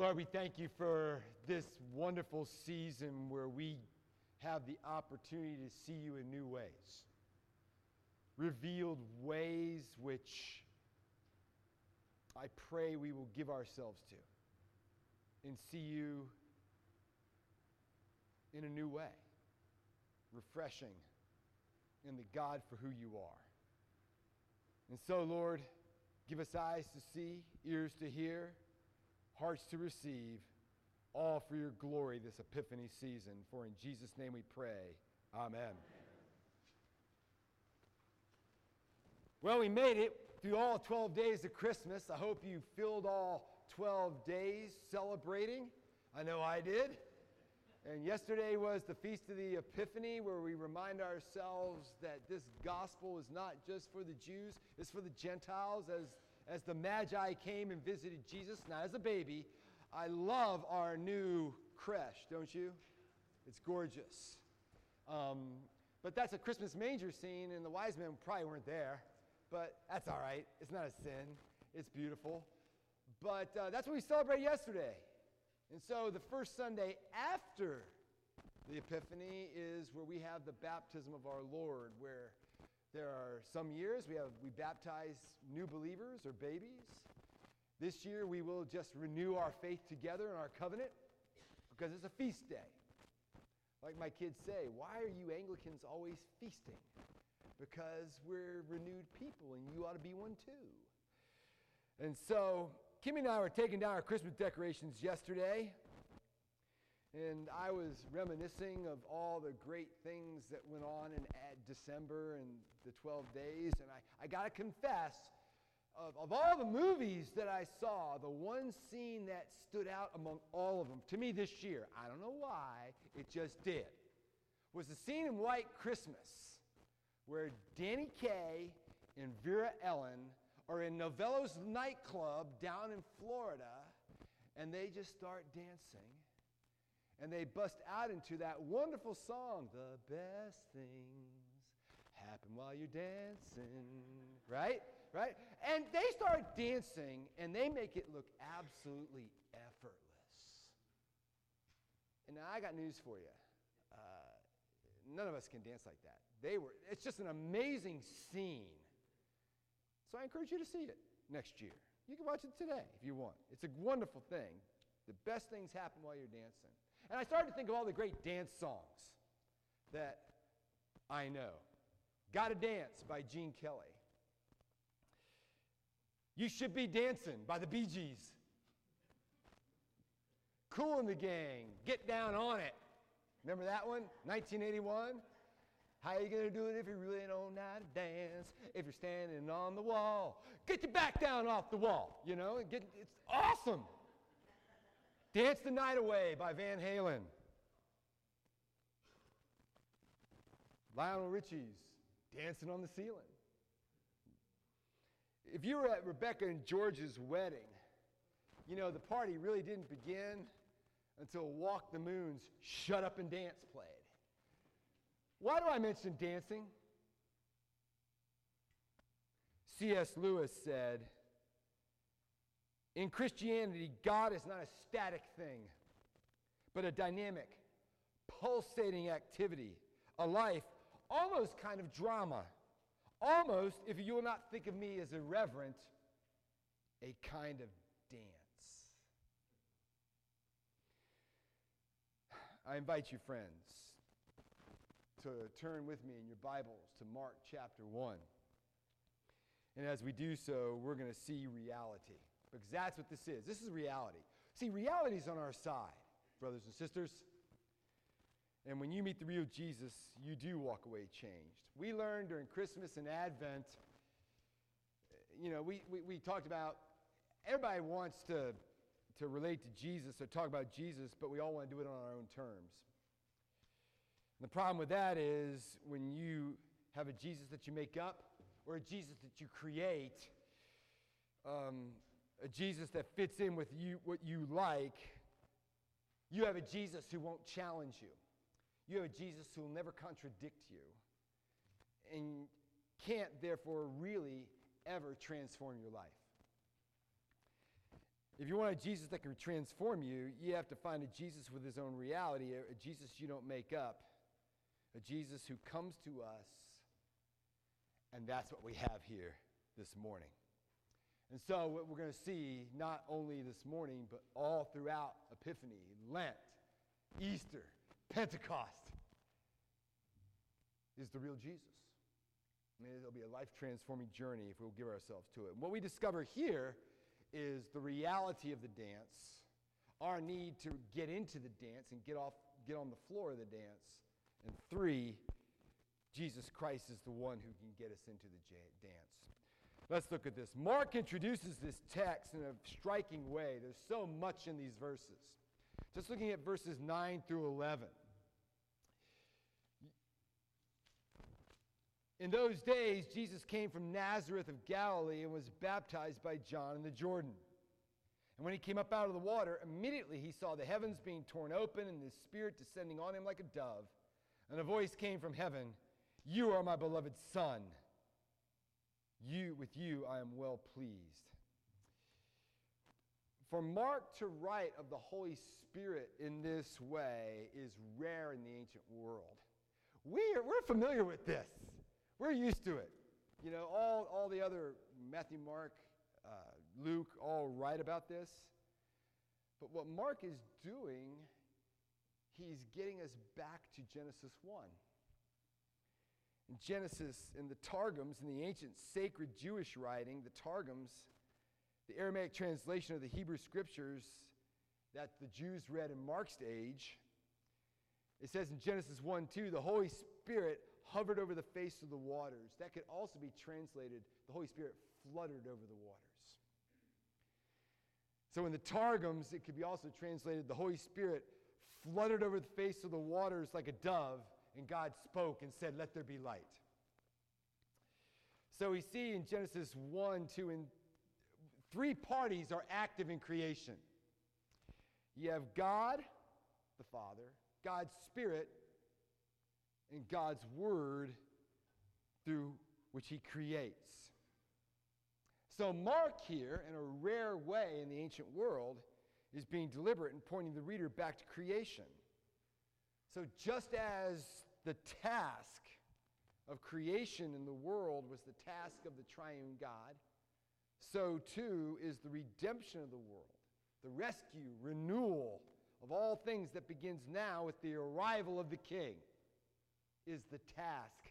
Lord, we thank you for this wonderful season where we have the opportunity to see you in new ways, revealed ways which I pray we will give ourselves to and see you in a new way, refreshing in the God for who you are. And so, Lord, give us eyes to see, ears to hear, hearts to receive, all for your glory this Epiphany season. For in Jesus' name we pray. Amen. Well, we made it through all 12 days of Christmas. I hope you filled all 12 days celebrating. I know I did. And yesterday was the Feast of the Epiphany, where we remind ourselves that this gospel is not just for the Jews, it's for the Gentiles. As, as the Magi came and visited Jesus, not as a baby, I love our new creche, don't you? It's gorgeous. Um, but that's a Christmas manger scene, and the wise men probably weren't there. But that's all right. It's not a sin, it's beautiful. But uh, that's what we celebrated yesterday. And so the first Sunday after the Epiphany is where we have the baptism of our Lord, where there are some years we have we baptize new believers or babies. This year we will just renew our faith together in our covenant because it's a feast day. Like my kids say, why are you Anglicans always feasting? Because we're renewed people and you ought to be one too. And so Kimmy and I were taking down our Christmas decorations yesterday, and I was reminiscing of all the great things that went on in December and the 12 days. And I, I got to confess, of, of all the movies that I saw, the one scene that stood out among all of them, to me this year, I don't know why, it just did, was the scene in White Christmas where Danny Kaye and Vera Ellen are in Novello's nightclub down in Florida, and they just start dancing. And they bust out into that wonderful song, The Best Things Happen While You're Dancing. Right? Right? And they start dancing, and they make it look absolutely effortless. And now I got news for you. Uh, none of us can dance like that. They were, it's just an amazing scene. So I encourage you to see it next year. You can watch it today if you want. It's a wonderful thing. The best things happen while you're dancing. And I started to think of all the great dance songs that I know. Gotta Dance by Gene Kelly. You Should Be Dancing by the Bee Gees. Kool and the Gang, Get Down on It. Remember that one? 1981? How are you gonna do it if you really don't know how to dance? If you're standing on the wall, get your back down off the wall. You know, get, it's awesome. Dance the Night Away by Van Halen. Lionel Richie's Dancing on the Ceiling. If you were at Rebecca and George's wedding, you know, the party really didn't begin until Walk the Moon's Shut Up and Dance played. Why do I mention dancing? C.S. Lewis said, In Christianity, God is not a static thing, but a dynamic, pulsating activity, a life, almost kind of drama. Almost, if you will not think of me as irreverent, a kind of dance. I invite you, friends, to turn with me in your Bibles to Mark chapter 1. And as we do so, we're going to see reality. Because that's what this is. This is reality. See, reality is on our side, brothers and sisters. And when you meet the real Jesus, you do walk away changed. We learned during Christmas and Advent, you know, we, we, we talked about everybody wants to, to relate to Jesus or talk about Jesus, but we all want to do it on our own terms. And the problem with that is when you have a Jesus that you make up or a Jesus that you create, um, a Jesus that fits in with you, what you like, you have a Jesus who won't challenge you. You have a Jesus who will never contradict you and can't, therefore, really ever transform your life. If you want a Jesus that can transform you, you have to find a Jesus with his own reality, a, Jesus you don't make up, a Jesus who comes to us. And that's what we have here this morning. And so, what we're going to see not only this morning, but all throughout Epiphany, Lent, Easter, Pentecost, is the real Jesus. I mean, it'll be a life transforming journey if we'll give ourselves to it. And what we discover here is the reality of the dance, our need to get into the dance and get off, get on the floor of the dance. And three, Jesus Christ is the one who can get us into the dance. Let's look at this. Mark introduces this text in a striking way. There's so much in these verses. Just looking at verses 9 through 11. In those days, Jesus came from Nazareth of Galilee and was baptized by John in the Jordan. And when he came up out of the water, immediately he saw the heavens being torn open and the Spirit descending on him like a dove. And a voice came from heaven You are my beloved Son. You, with you, I am well pleased. For Mark to write of the Holy Spirit in this way is rare in the ancient world. We're, we're familiar with this. We're used to it. You know, all, all the other, Matthew, Mark, uh, Luke, all write about this. But what Mark is doing, he's getting us back to Genesis 1. In Genesis, in the Targums, in the ancient sacred Jewish writing, the Targums, the Aramaic translation of the Hebrew scriptures that the Jews read in Mark's age, it says in Genesis 1 2, the Holy Spirit hovered over the face of the waters. That could also be translated, the Holy Spirit fluttered over the waters. So in the Targums, it could be also translated, the Holy Spirit fluttered over the face of the waters like a dove, and God spoke and said, Let there be light. So we see in Genesis 1, 2, and three parties are active in creation. You have God, the Father, God's Spirit, and God's Word through which He creates. So, Mark here, in a rare way in the ancient world, is being deliberate in pointing the reader back to creation. So, just as the task of creation in the world was the task of the triune God, so too is the redemption of the world, the rescue, renewal of all things that begins now with the arrival of the King is the task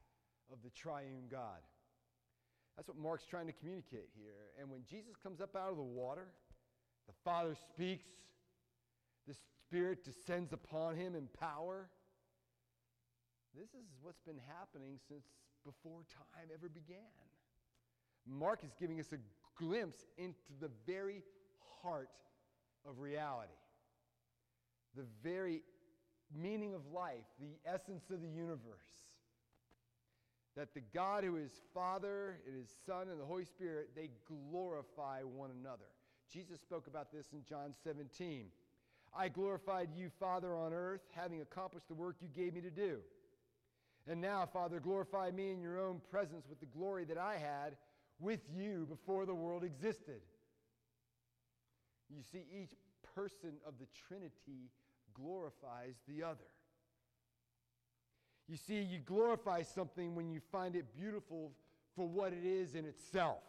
of the triune God. That's what Mark's trying to communicate here. And when Jesus comes up out of the water, the Father speaks, the Spirit descends upon him in power. This is what's been happening since before time ever began. Mark is giving us a glimpse into the very heart of reality, the very meaning of life, the essence of the universe. That the God who is Father and His Son and the Holy Spirit, they glorify one another. Jesus spoke about this in John 17. I glorified you, Father, on earth, having accomplished the work you gave me to do. And now, Father, glorify me in your own presence with the glory that I had with you before the world existed. You see, each person of the Trinity glorifies the other. You see, you glorify something when you find it beautiful for what it is in itself.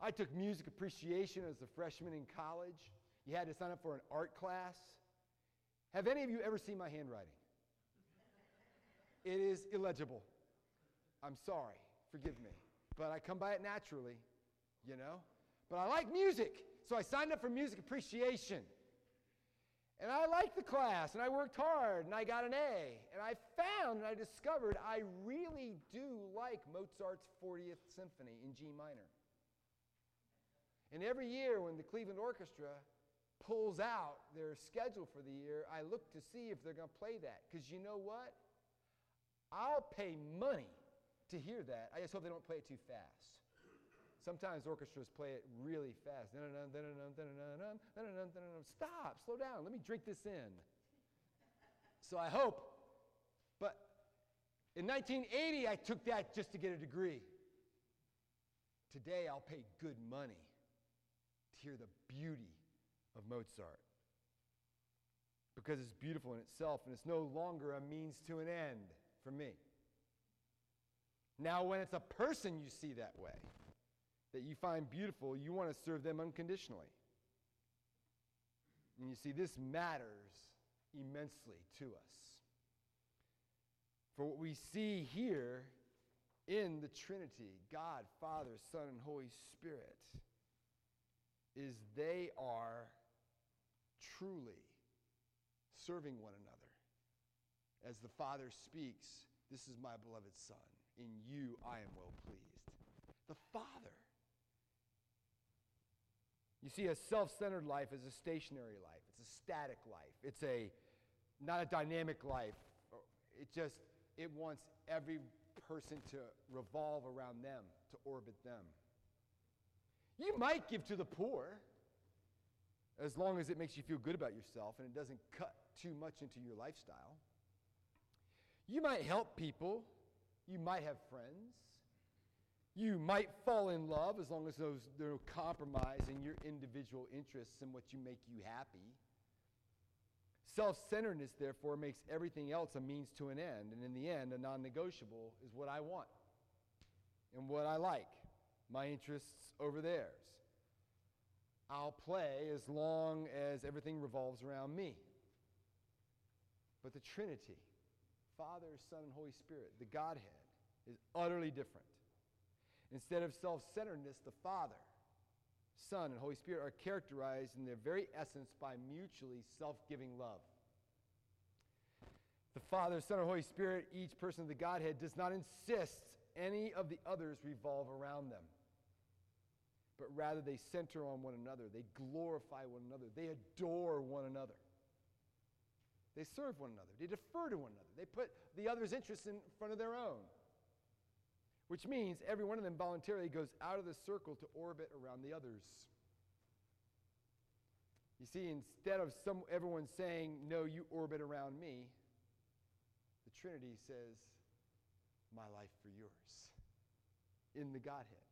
I took music appreciation as a freshman in college. You had to sign up for an art class. Have any of you ever seen my handwriting? It is illegible. I'm sorry. Forgive me. But I come by it naturally, you know? But I like music, so I signed up for music appreciation. And I liked the class, and I worked hard, and I got an A. And I found and I discovered I really do like Mozart's 40th Symphony in G minor. And every year when the Cleveland Orchestra pulls out their schedule for the year, I look to see if they're going to play that. Because you know what? I'll pay money to hear that. I just hope they don't play it too fast. Sometimes orchestras play it really fast. Stop, slow down. Let me drink this in. So I hope. But in 1980, I took that just to get a degree. Today, I'll pay good money to hear the beauty of Mozart because it's beautiful in itself and it's no longer a means to an end for me. Now, when it's a person you see that way, that you find beautiful, you want to serve them unconditionally. And you see, this matters immensely to us. For what we see here in the Trinity, God, Father, Son, and Holy Spirit, is they are truly serving one another. As the Father speaks, This is my beloved Son. In you I am well pleased. The Father. You see, a self centered life is a stationary life, it's a static life, it's a not a dynamic life. It just, it wants every person to revolve around them, to orbit them. You might give to the poor as long as it makes you feel good about yourself and it doesn't cut too much into your lifestyle. You might help people. You might have friends. You might fall in love as long as those, there's no compromise in your individual interests and what you make you happy. Self centeredness, therefore, makes everything else a means to an end. And in the end, a non negotiable is what I want and what I like, my interests over theirs. I'll play as long as everything revolves around me. But the Trinity, Father, Son, and Holy Spirit, the Godhead, is utterly different. Instead of self centeredness, the Father, Son, and Holy Spirit are characterized in their very essence by mutually self giving love. The Father, Son, and Holy Spirit, each person of the Godhead, does not insist any of the others revolve around them, but rather they center on one another. They glorify one another. They adore one another. They serve one another. They defer to one another. They put the other's interests in front of their own. Which means every one of them voluntarily goes out of the circle to orbit around the others. You see, instead of some, everyone saying, No, you orbit around me, the Trinity says, My life for yours in the Godhead.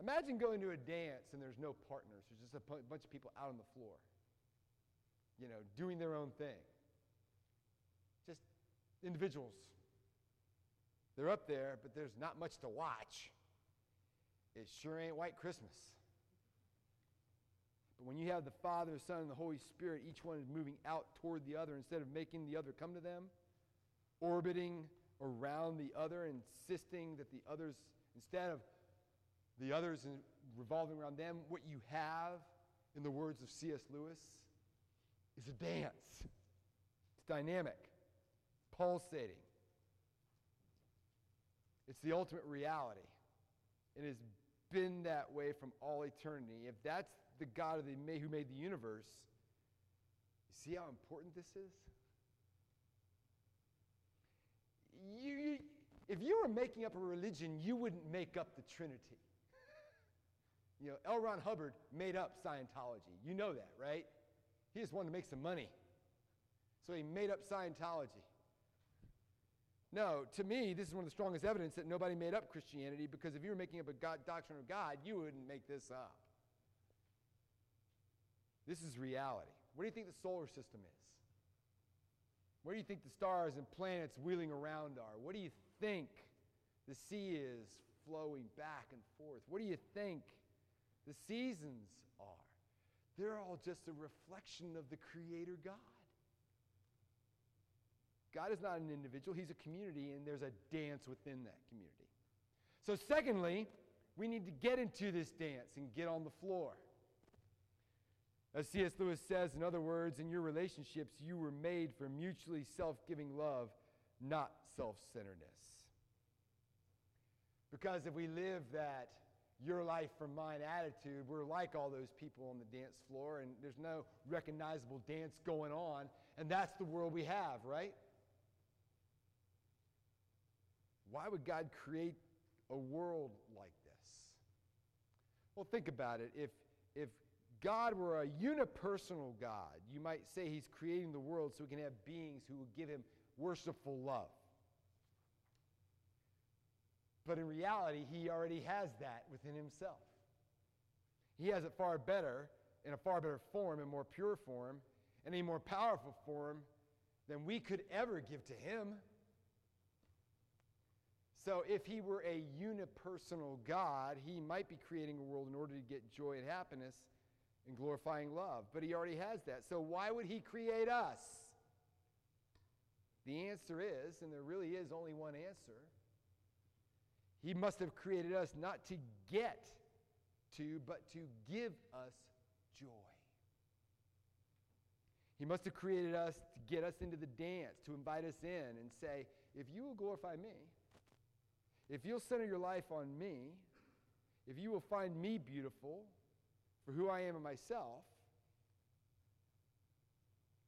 Imagine going to a dance and there's no partners, there's just a bunch of people out on the floor you know, doing their own thing. Just individuals. They're up there, but there's not much to watch. It sure ain't White Christmas. But when you have the Father, the Son, and the Holy Spirit, each one is moving out toward the other instead of making the other come to them, orbiting around the other, insisting that the others, instead of the others revolving around them, what you have, in the words of C.S. Lewis, is a dance. It's dynamic, pulsating. It's the ultimate reality. It has been that way from all eternity. If that's the God the, who made the universe, you see how important this is? You, you, if you were making up a religion, you wouldn't make up the Trinity. You know, L. Ron Hubbard made up Scientology. You know that, right? He just wanted to make some money. So he made up Scientology. No, to me, this is one of the strongest evidence that nobody made up Christianity because if you were making up a God, doctrine of God, you wouldn't make this up. This is reality. What do you think the solar system is? Where do you think the stars and planets wheeling around are? What do you think the sea is flowing back and forth? What do you think the seasons are? They're all just a reflection of the Creator God. God is not an individual, He's a community, and there's a dance within that community. So, secondly, we need to get into this dance and get on the floor. As C.S. Lewis says, in other words, in your relationships, you were made for mutually self giving love, not self centeredness. Because if we live that your life from mine attitude, we're like all those people on the dance floor, and there's no recognizable dance going on, and that's the world we have, right? Why would God create a world like this? Well, think about it. If, if God were a unipersonal God, you might say He's creating the world so we can have beings who will give Him worshipful love. But in reality, he already has that within himself. He has it far better, in a far better form, in more pure form, and a more powerful form than we could ever give to Him. So, if He were a unipersonal God, He might be creating a world in order to get joy and happiness and glorifying love. But He already has that. So, why would He create us? The answer is, and there really is only one answer, He must have created us not to get to, but to give us joy. He must have created us to get us into the dance, to invite us in and say, if you will glorify me, if you'll center your life on me, if you will find me beautiful for who I am and myself,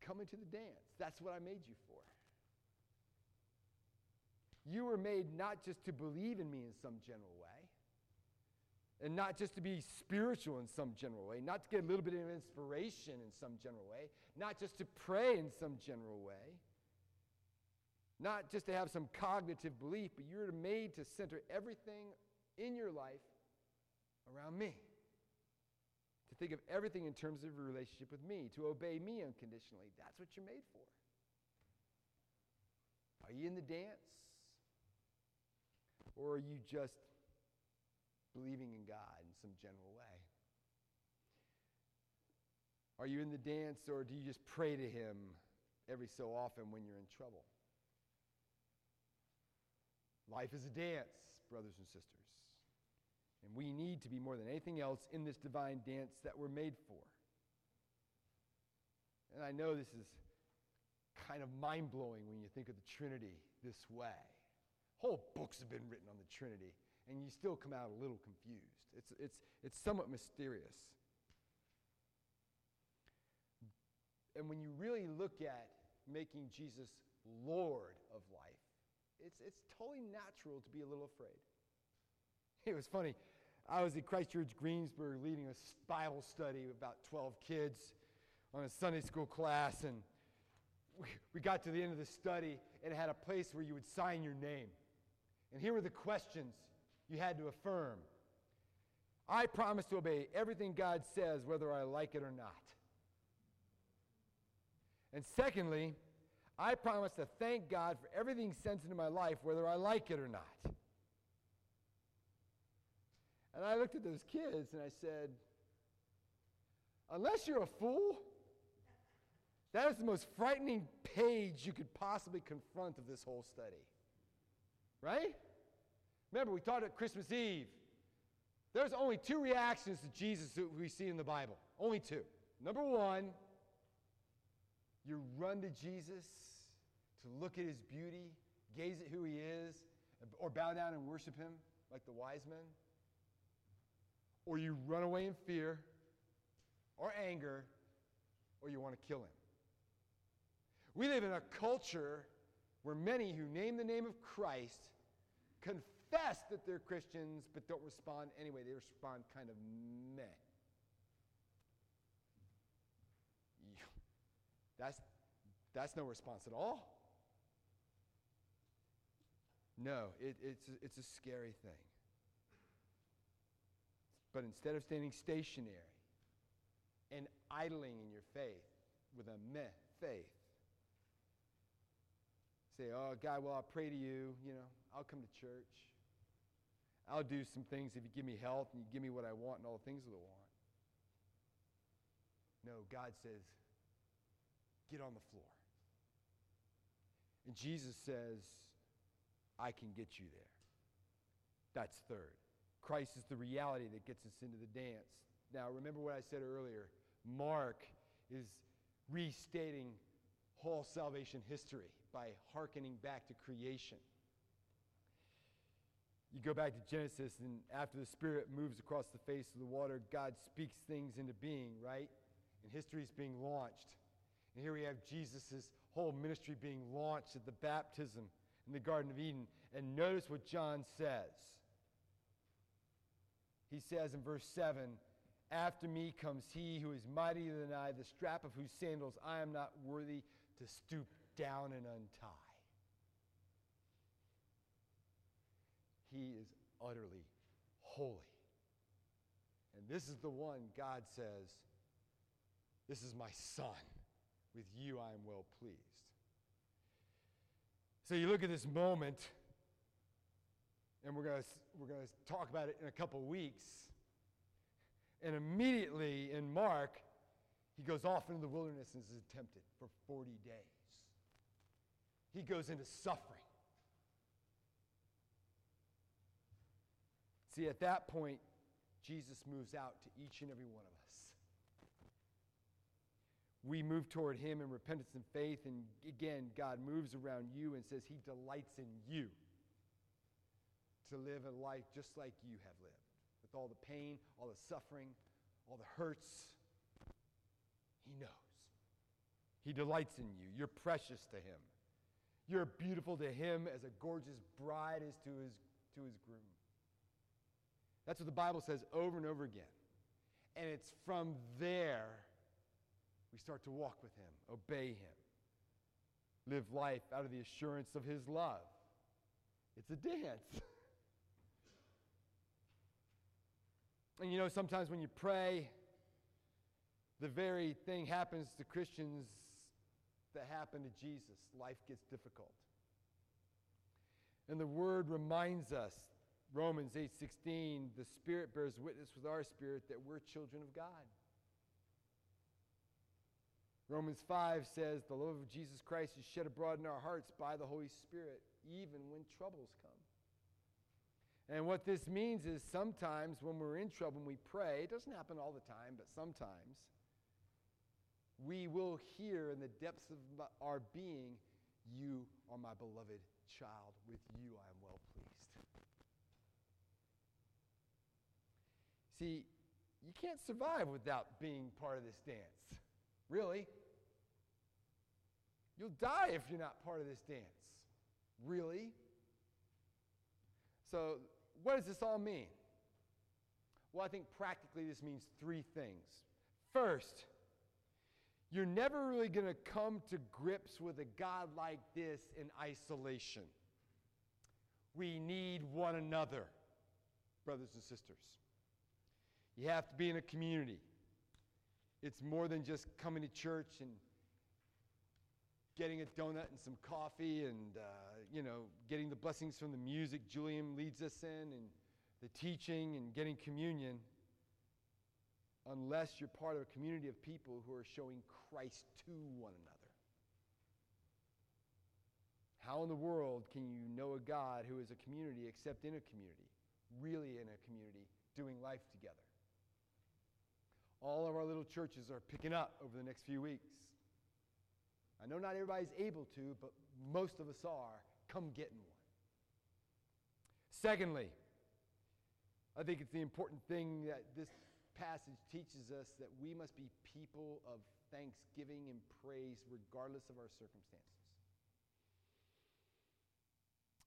come into the dance. That's what I made you for. You were made not just to believe in me in some general way, and not just to be spiritual in some general way, not to get a little bit of inspiration in some general way, not just to pray in some general way, not just to have some cognitive belief, but you're made to center everything in your life around me. To think of everything in terms of your relationship with me, to obey me unconditionally. That's what you're made for. Are you in the dance? Or are you just believing in God in some general way? Are you in the dance or do you just pray to Him every so often when you're in trouble? Life is a dance, brothers and sisters. And we need to be more than anything else in this divine dance that we're made for. And I know this is kind of mind blowing when you think of the Trinity this way. Whole books have been written on the Trinity and you still come out a little confused. It's, it's, it's somewhat mysterious. And when you really look at making Jesus Lord of life, it's, it's totally natural to be a little afraid. It was funny. I was at Christ Church Greensburg leading a Bible study with about 12 kids on a Sunday school class, and we, we got to the end of the study, and it had a place where you would sign your name. And here were the questions you had to affirm. I promise to obey everything God says, whether I like it or not. And secondly, I promise to thank God for everything sent into my life, whether I like it or not. And I looked at those kids and I said, unless you're a fool, that is the most frightening page you could possibly confront of this whole study. Right? Remember, we taught at Christmas Eve. There's only two reactions to Jesus that we see in the Bible. Only two. Number one, you run to Jesus to look at his beauty, gaze at who he is, or bow down and worship him like the wise men. Or you run away in fear or anger, or you want to kill him. We live in a culture where many who name the name of Christ confess that they're Christians but don't respond anyway. They respond kind of meh. That's, that's no response at all. No, it, it's, it's a scary thing. But instead of standing stationary and idling in your faith with a meh faith, say, oh, God, well, I'll pray to you. You know, I'll come to church. I'll do some things if you give me health and you give me what I want and all the things that I want. No, God says, get on the floor. And Jesus says, I can get you there. That's third. Christ is the reality that gets us into the dance. Now, remember what I said earlier. Mark is restating whole salvation history by hearkening back to creation you go back to Genesis, and after the Spirit moves across the face of the water, God speaks things into being, right? And history is being launched. And here we have Jesus' whole ministry being launched at the baptism in the Garden of Eden. And notice what John says. He says in verse 7 After me comes he who is mightier than I, the strap of whose sandals I am not worthy to stoop down and untie. He is utterly holy. And this is the one God says, This is my son. With you I am well pleased. So you look at this moment, and we're going to we're to talk about it in a couple weeks. And immediately in Mark, he goes off into the wilderness and is tempted for 40 days. He goes into suffering. See, at that point, Jesus moves out to each and every one of us. We move toward him in repentance and faith, and again, God moves around you and says he delights in you to live a life just like you have lived, with all the pain, all the suffering, all the hurts. He knows. He delights in you. You're precious to him. You're beautiful to him as a gorgeous bride is to his, to his groom. That's what the Bible says over and over again. And it's from there we start to walk with him, obey him, live life out of the assurance of his love. It's a dance. and you know, sometimes when you pray, the very thing happens to Christians that happened to Jesus. Life gets difficult. And the word reminds us, Romans 8:16, the Spirit bears witness with our spirit that we're children of God. Romans 5 says, The love of Jesus Christ is shed abroad in our hearts by the Holy Spirit, even when troubles come. And what this means is sometimes when we're in trouble and we pray, it doesn't happen all the time, but sometimes, we will hear in the depths of our being, You are my beloved child. With you I am well pleased. See, you can't survive without being part of this dance. Really? You'll die if you're not part of this dance. Really? So, what does this all mean? Well, I think practically this means three things. First, you're never really going to come to grips with a God like this in isolation. We need one another, brothers and sisters. You have to be in a community. It's more than just coming to church and getting a donut and some coffee and, uh, you know, getting the blessings from the music Julian leads us in and the teaching and getting communion unless you're part of a community of people who are showing Christ to one another. How in the world can you know a God who is a community except in a community, really in a community, doing life together? All of our little churches are picking up over the next few weeks. I know not everybody's able to, but most of us are. Come getting one. Secondly, I think it's the important thing that this passage teaches us that we must be people of thanksgiving and praise regardless of our circumstances.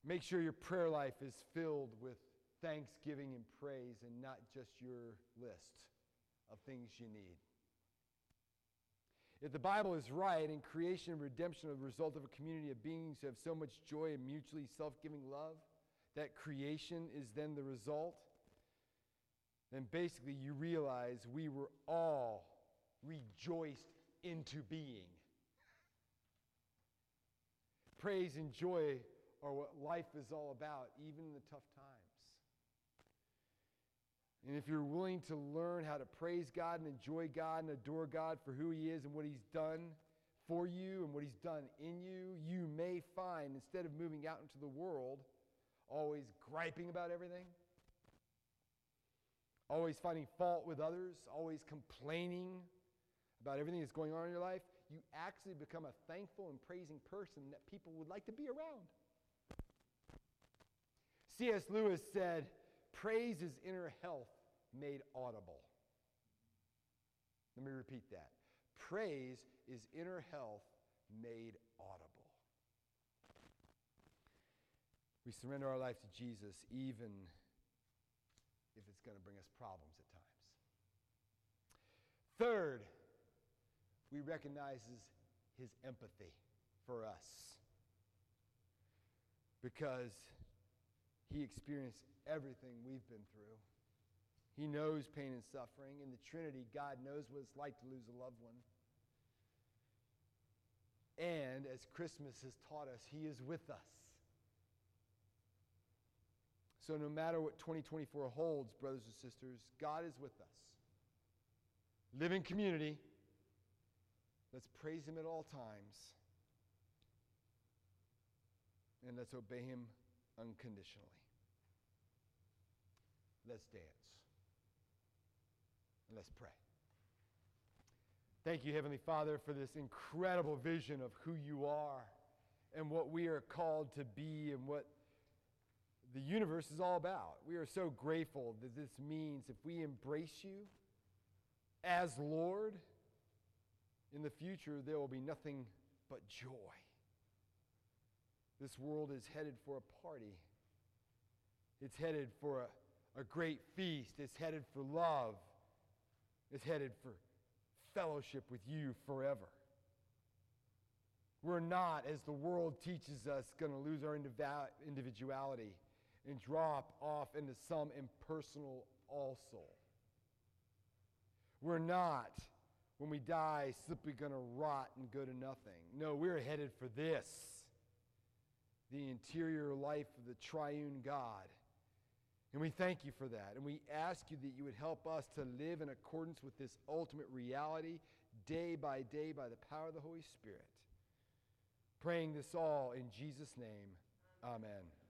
Make sure your prayer life is filled with thanksgiving and praise and not just your list of things you need. If the Bible is right and creation and redemption are the result of a community of beings who have so much joy and mutually self giving love, that creation is then the result, then basically you realize we were all rejoiced into being. Praise and joy are what life is all about, even in the tough times. And if you're willing to learn how to praise God and enjoy God and adore God for who He is and what He's done for you and what He's done in you, you may find instead of moving out into the world, always griping about everything, always finding fault with others, always complaining about everything that's going on in your life, you actually become a thankful and praising person that people would like to be around. C.S. Lewis said, Praise is inner health made audible. Let me repeat that. Praise is inner health made audible. We surrender our life to Jesus even if it's going to bring us problems at times. Third, we recognize his empathy for us because he experienced everything we've been through. He knows pain and suffering. In the Trinity, God knows what it's like to lose a loved one. And as Christmas has taught us, He is with us. So, no matter what 2024 holds, brothers and sisters, God is with us. Live in community. Let's praise Him at all times. And let's obey Him unconditionally. Let's dance. And let's pray. Thank you, Heavenly Father, for this incredible vision of who you are and what we are called to be and what the universe is all about. We are so grateful that this means if we embrace you as Lord, in the future there will be nothing but joy. This world is headed for a party. It's headed for a, a great feast. It's headed for love. It's headed for fellowship with you forever. We're not, as the world teaches us, going to lose our individuality and drop off into some impersonal also. We're not, when we die, simply going to rot and go to nothing. No, we're headed for this the interior life of the triune God. And we thank you for that. And we ask you that you would help us to live in accordance with this ultimate reality day by day by the power of the Holy Spirit. Praying this all in Jesus' name. Amen.